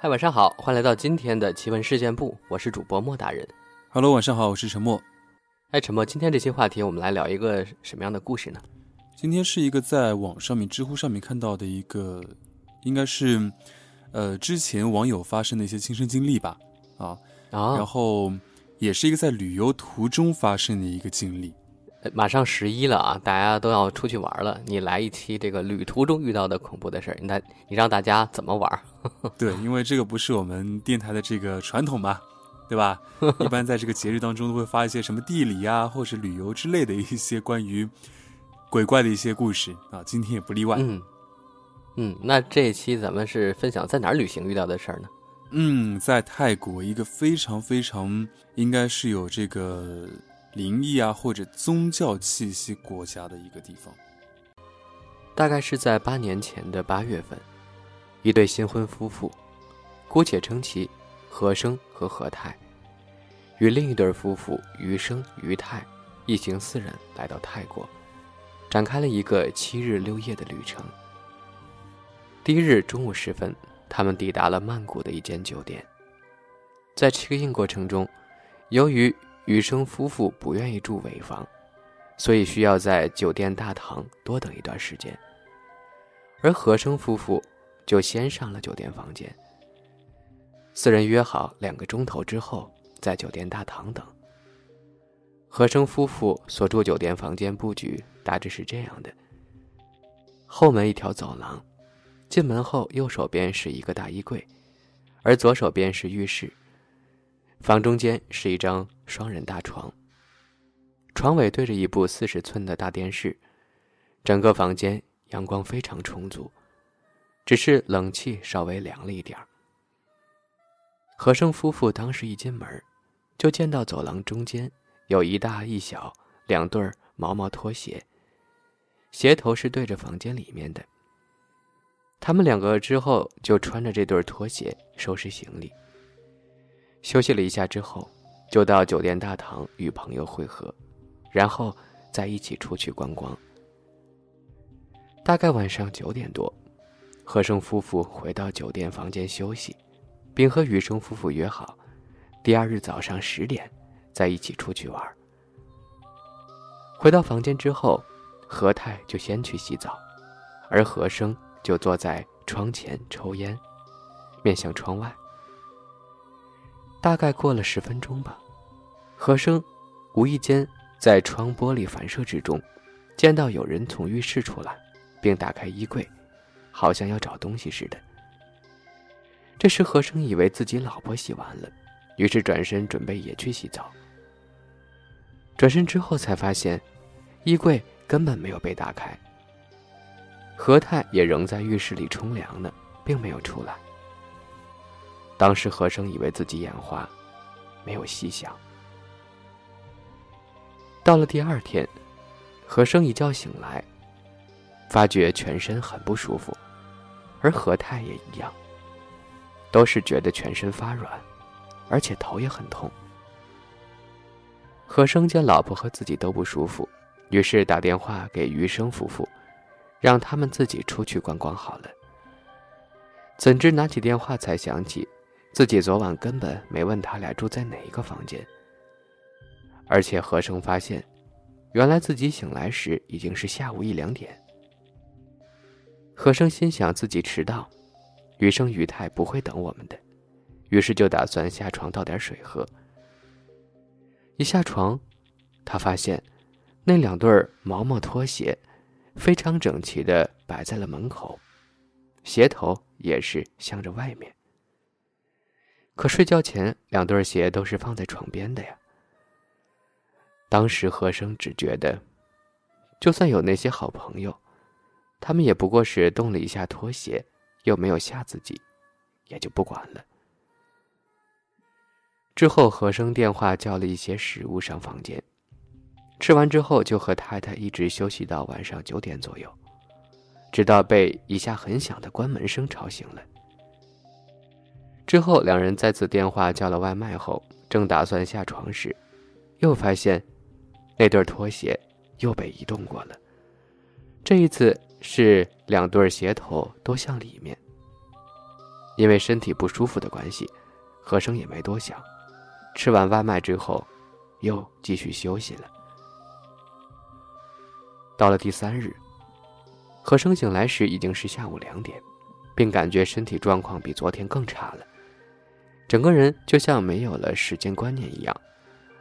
嗨，晚上好，欢迎来到今天的奇闻事件部，我是主播莫大人。Hello，晚上好，我是陈默。哎，陈默，今天这期话题我们来聊一个什么样的故事呢？今天是一个在网上面、知乎上面看到的一个，应该是，呃，之前网友发生的一些亲身经历吧，啊，啊、然后也是一个在旅游途中发生的一个经历。呃马上十一了啊，大家都要出去玩了，你来一期这个旅途中遇到的恐怖的事儿，那你让大家怎么玩？对，因为这个不是我们电台的这个传统嘛，对吧？一般在这个节日当中都会发一些什么地理啊，或者旅游之类的一些关于鬼怪的一些故事啊，今天也不例外。嗯嗯，那这一期咱们是分享在哪儿旅行遇到的事儿呢？嗯，在泰国一个非常非常应该是有这个灵异啊或者宗教气息国家的一个地方。大概是在八年前的八月份，一对新婚夫妇，姑且称其何生和何太，与另一对夫妇余生、余太一行四人来到泰国，展开了一个七日六夜的旅程。第一日中午时分，他们抵达了曼谷的一间酒店。在 check in 过程中，由于雨生夫妇不愿意住尾房，所以需要在酒店大堂多等一段时间。而何生夫妇就先上了酒店房间。四人约好两个钟头之后在酒店大堂等。何生夫妇所住酒店房间布局大致是这样的：后门一条走廊，进门后右手边是一个大衣柜，而左手边是浴室。房中间是一张双人大床，床尾对着一部四十寸的大电视，整个房间阳光非常充足，只是冷气稍微凉了一点儿。何生夫妇当时一进门，就见到走廊中间有一大一小两对毛毛拖鞋，鞋头是对着房间里面的。他们两个之后就穿着这对拖鞋收拾行李。休息了一下之后，就到酒店大堂与朋友会合，然后再一起出去观光。大概晚上九点多，何生夫妇回到酒店房间休息，并和雨生夫妇约好，第二日早上十点再一起出去玩。回到房间之后，何太就先去洗澡，而何生就坐在窗前抽烟，面向窗外。大概过了十分钟吧，何生无意间在窗玻璃反射之中，见到有人从浴室出来，并打开衣柜，好像要找东西似的。这时何生以为自己老婆洗完了，于是转身准备也去洗澡。转身之后才发现，衣柜根本没有被打开。何太也仍在浴室里冲凉呢，并没有出来。当时何生以为自己眼花，没有细想。到了第二天，何生一觉醒来，发觉全身很不舒服，而何太也一样，都是觉得全身发软，而且头也很痛。何生见老婆和自己都不舒服，于是打电话给余生夫妇，让他们自己出去观光好了。怎知拿起电话才想起。自己昨晚根本没问他俩住在哪一个房间，而且何生发现，原来自己醒来时已经是下午一两点。何生心想自己迟到，余生余太不会等我们的，于是就打算下床倒点水喝。一下床，他发现那两对毛毛拖鞋非常整齐的摆在了门口，鞋头也是向着外面。可睡觉前，两对鞋都是放在床边的呀。当时何生只觉得，就算有那些好朋友，他们也不过是动了一下拖鞋，又没有吓自己，也就不管了。之后，何生电话叫了一些食物上房间，吃完之后就和太太一直休息到晚上九点左右，直到被一下很响的关门声吵醒了。之后，两人再次电话叫了外卖后，正打算下床时，又发现那对拖鞋又被移动过了。这一次是两对鞋头都向里面。因为身体不舒服的关系，和生也没多想，吃完外卖之后，又继续休息了。到了第三日，和生醒来时已经是下午两点，并感觉身体状况比昨天更差了，整个人就像没有了时间观念一样，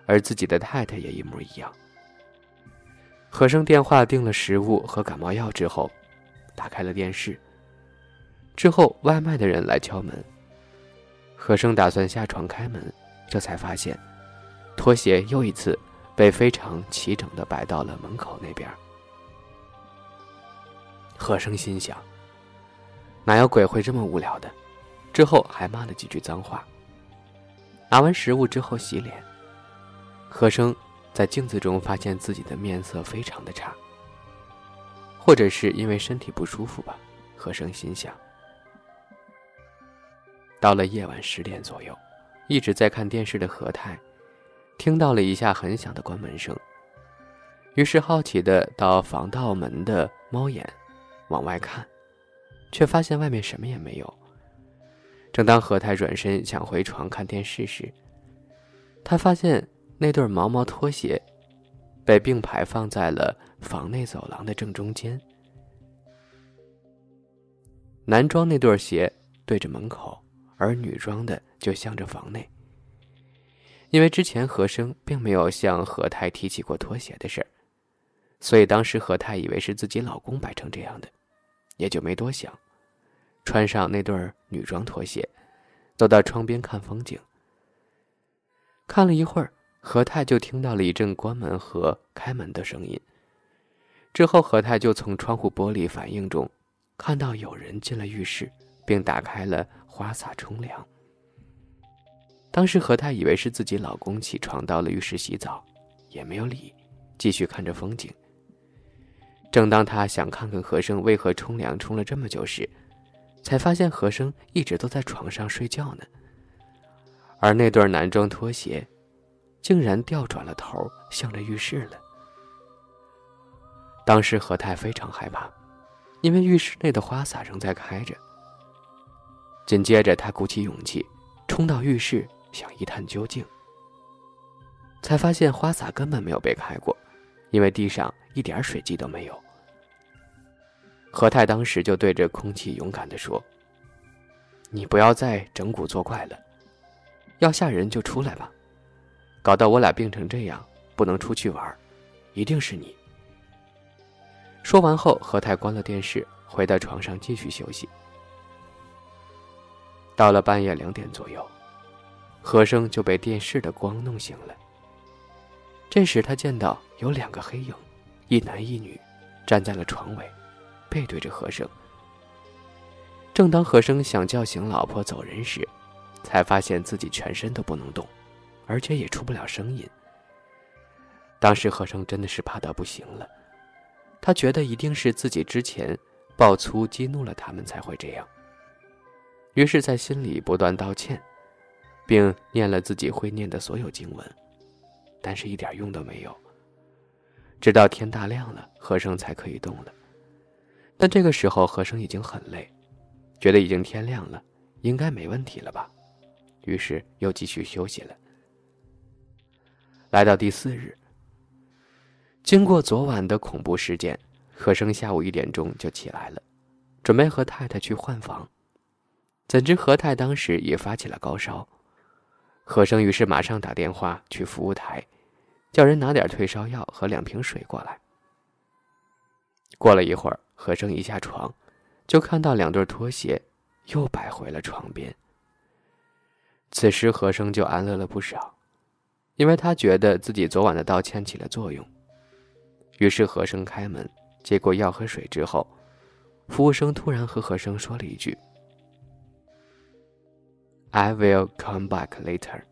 而自己的太太也一模一样。和生电话订了食物和感冒药之后，打开了电视。之后，外卖的人来敲门。和生打算下床开门，这才发现，拖鞋又一次被非常齐整的摆到了门口那边。和生心想：哪有鬼会这么无聊的？之后还骂了几句脏话。拿完食物之后洗脸，和生。在镜子中发现自己的面色非常的差，或者是因为身体不舒服吧，和生心想。到了夜晚十点左右，一直在看电视的何太，听到了一下很响的关门声，于是好奇的到防盗门的猫眼往外看，却发现外面什么也没有。正当何太转身想回床看电视时，他发现。那对毛毛拖鞋被并排放在了房内走廊的正中间，男装那对鞋对着门口，而女装的就向着房内。因为之前何生并没有向何太提起过拖鞋的事儿，所以当时何太以为是自己老公摆成这样的，也就没多想，穿上那对女装拖鞋，走到窗边看风景。看了一会儿。何太就听到了一阵关门和开门的声音。之后，何太就从窗户玻璃反应中看到有人进了浴室，并打开了花洒冲凉。当时，何太以为是自己老公起床到了浴室洗澡，也没有理，继续看着风景。正当他想看看何生为何冲凉冲了这么久时，才发现何生一直都在床上睡觉呢，而那对男装拖鞋。竟然调转了头，向着浴室了。当时何太非常害怕，因为浴室内的花洒正在开着。紧接着，他鼓起勇气，冲到浴室想一探究竟，才发现花洒根本没有被开过，因为地上一点水迹都没有。何太当时就对着空气勇敢地说：“你不要再整蛊作怪了，要吓人就出来吧。”搞到我俩病成这样，不能出去玩，一定是你。说完后，何太关了电视，回到床上继续休息。到了半夜两点左右，何生就被电视的光弄醒了。这时他见到有两个黑影，一男一女，站在了床尾，背对着和声。正当和声想叫醒老婆走人时，才发现自己全身都不能动。而且也出不了声音。当时和声真的是怕到不行了，他觉得一定是自己之前爆粗激怒了他们才会这样。于是，在心里不断道歉，并念了自己会念的所有经文，但是一点用都没有。直到天大亮了，和声才可以动了。但这个时候，和生已经很累，觉得已经天亮了，应该没问题了吧？于是又继续休息了。来到第四日，经过昨晚的恐怖事件，何生下午一点钟就起来了，准备和太太去换房。怎知何太当时也发起了高烧，何生于是马上打电话去服务台，叫人拿点退烧药和两瓶水过来。过了一会儿，何生一下床，就看到两对拖鞋又摆回了床边。此时何生就安乐了不少。因为他觉得自己昨晚的道歉起了作用，于是和生开门接过药和水之后，服务生突然和和生说了一句：“I will come back later。”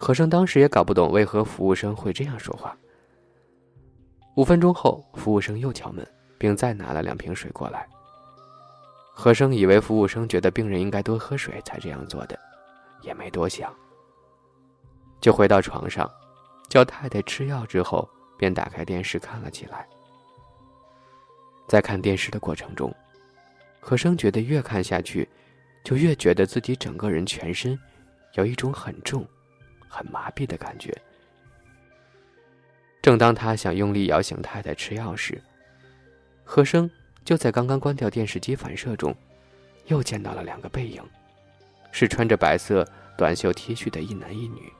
和生当时也搞不懂为何服务生会这样说话。五分钟后，服务生又敲门，并再拿了两瓶水过来。和生以为服务生觉得病人应该多喝水才这样做的，也没多想。就回到床上，叫太太吃药之后，便打开电视看了起来。在看电视的过程中，和生觉得越看下去就越觉得自己整个人全身有一种很重、很麻痹的感觉。正当他想用力摇醒太太吃药时，和生就在刚刚关掉电视机反射中，又见到了两个背影，是穿着白色短袖 T 恤的一男一女。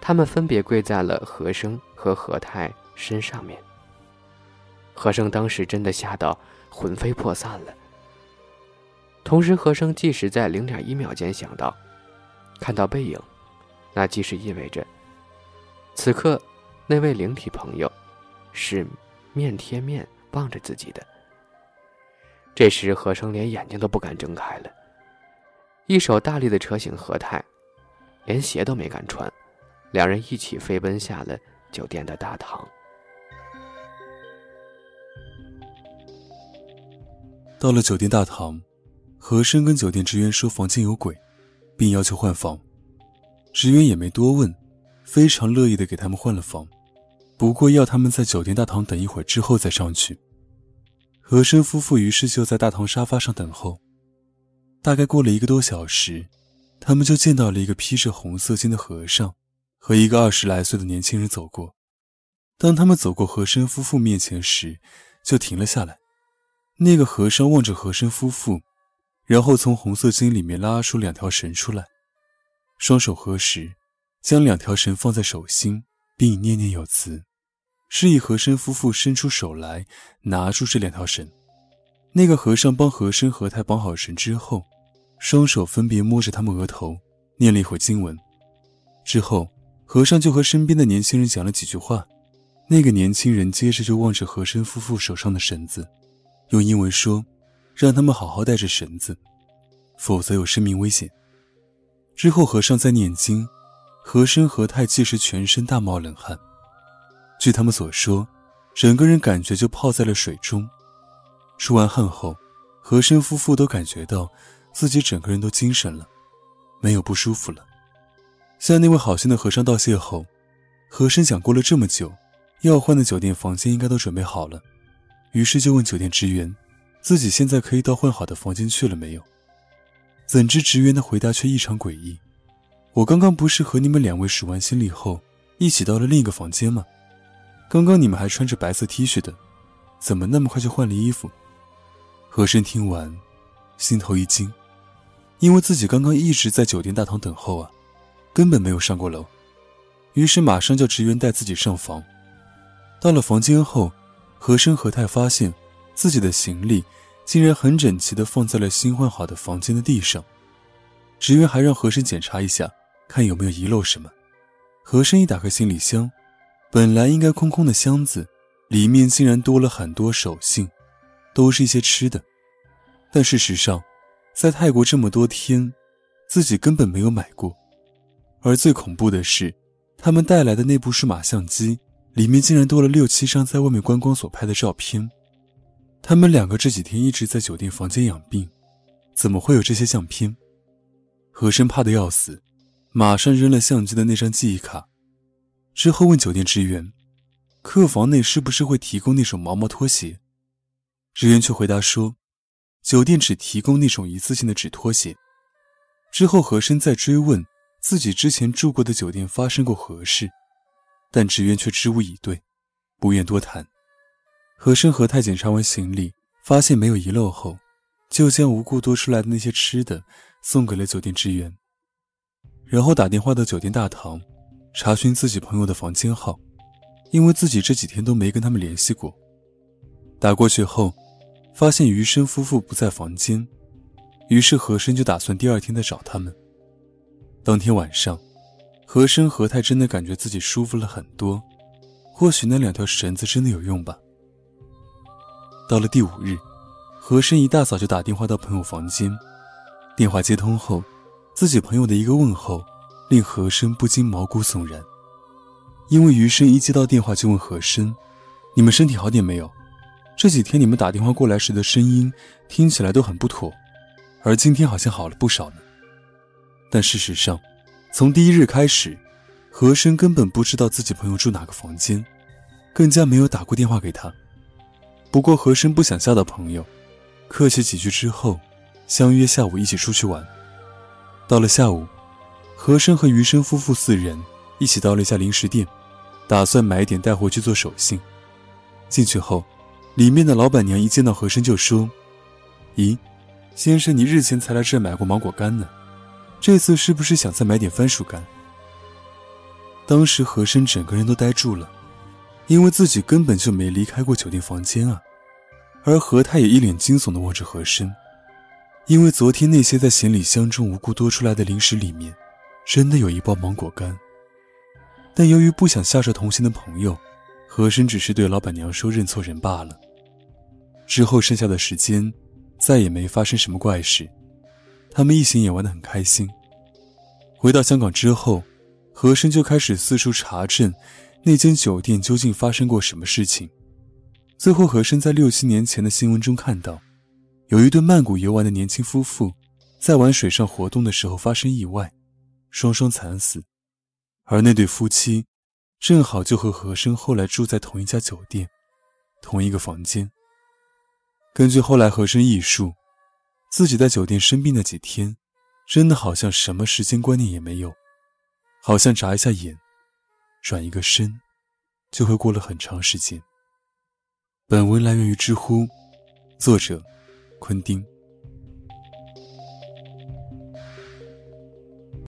他们分别跪在了和生和何泰身上面。和生当时真的吓到魂飞魄散了。同时，和生即使在零点一秒间想到，看到背影，那即是意味着，此刻那位灵体朋友是面贴面望着自己的。这时，和生连眼睛都不敢睁开了，一手大力的扯醒何太，连鞋都没敢穿，两人一起飞奔下了酒店的大堂。到了酒店大堂。和珅跟酒店职员说房间有鬼，并要求换房，职员也没多问，非常乐意的给他们换了房，不过要他们在酒店大堂等一会儿之后再上去。和珅夫妇于是就在大堂沙发上等候。大概过了一个多小时，他们就见到了一个披着红色巾的和尚和一个二十来岁的年轻人走过。当他们走过和珅夫妇面前时，就停了下来。那个和尚望着和珅夫妇。然后从红色巾里面拉出两条绳出来，双手合十，将两条绳放在手心，并念念有词，示意和珅夫妇伸出手来拿住这两条绳。那个和尚帮和珅和太绑好绳之后，双手分别摸着他们额头，念了一会儿经文。之后，和尚就和身边的年轻人讲了几句话。那个年轻人接着就望着和珅夫妇手上的绳子，用英文说。让他们好好带着绳子，否则有生命危险。之后，和尚在念经，和珅和太即时全身大冒冷汗。据他们所说，整个人感觉就泡在了水中。出完汗后，和珅夫妇都感觉到自己整个人都精神了，没有不舒服了。向那位好心的和尚道谢后，和珅想过了这么久，要换的酒店房间应该都准备好了，于是就问酒店职员。自己现在可以到换好的房间去了没有？怎知职员的回答却异常诡异。我刚刚不是和你们两位数完行李后，一起到了另一个房间吗？刚刚你们还穿着白色 T 恤的，怎么那么快就换了衣服？和珅听完，心头一惊，因为自己刚刚一直在酒店大堂等候啊，根本没有上过楼。于是马上叫职员带自己上房。到了房间后，和珅和泰发现。自己的行李竟然很整齐地放在了新换好的房间的地上，职员还让和珅检查一下，看有没有遗漏什么。和珅一打开行李箱，本来应该空空的箱子，里面竟然多了很多手信，都是一些吃的。但事实上，在泰国这么多天，自己根本没有买过。而最恐怖的是，他们带来的那部数码相机里面竟然多了六七张在外面观光所拍的照片。他们两个这几天一直在酒店房间养病，怎么会有这些相片？和珅怕得要死，马上扔了相机的那张记忆卡，之后问酒店职员：“客房内是不是会提供那种毛毛拖鞋？”职员却回答说：“酒店只提供那种一次性的纸拖鞋。”之后和珅再追问自己之前住过的酒店发生过何事，但职员却支吾以对，不愿多谈。和珅和太检查完行李，发现没有遗漏后，就将无故多出来的那些吃的送给了酒店职员，然后打电话到酒店大堂，查询自己朋友的房间号，因为自己这几天都没跟他们联系过。打过去后，发现余生夫妇不在房间，于是和珅就打算第二天再找他们。当天晚上，和珅和泰真的感觉自己舒服了很多，或许那两条绳子真的有用吧。到了第五日，和珅一大早就打电话到朋友房间。电话接通后，自己朋友的一个问候令和珅不禁毛骨悚然。因为余生一接到电话就问和珅：“你们身体好点没有？这几天你们打电话过来时的声音听起来都很不妥，而今天好像好了不少呢。”但事实上，从第一日开始，和珅根本不知道自己朋友住哪个房间，更加没有打过电话给他。不过和珅不想吓到朋友，客气几句之后，相约下午一起出去玩。到了下午，和珅和余生夫妇四人一起到了一家零食店，打算买点带回去做手信。进去后，里面的老板娘一见到和珅就说：“咦，先生，你日前才来这买过芒果干呢，这次是不是想再买点番薯干？”当时和珅整个人都呆住了，因为自己根本就没离开过酒店房间啊。而何太也一脸惊悚地望着和珅，因为昨天那些在行李箱中无故多出来的零食里面，真的有一包芒果干。但由于不想吓着同行的朋友，和珅只是对老板娘说认错人罢了。之后剩下的时间，再也没发生什么怪事，他们一行也玩得很开心。回到香港之后。和珅就开始四处查证，那间酒店究竟发生过什么事情。最后，和珅在六七年前的新闻中看到，有一对曼谷游玩的年轻夫妇，在玩水上活动的时候发生意外，双双惨死。而那对夫妻，正好就和和珅后来住在同一家酒店，同一个房间。根据后来和珅忆述，自己在酒店生病那几天，真的好像什么时间观念也没有。好像眨一下眼，转一个身，就会过了很长时间。本文来源于知乎，作者：昆汀。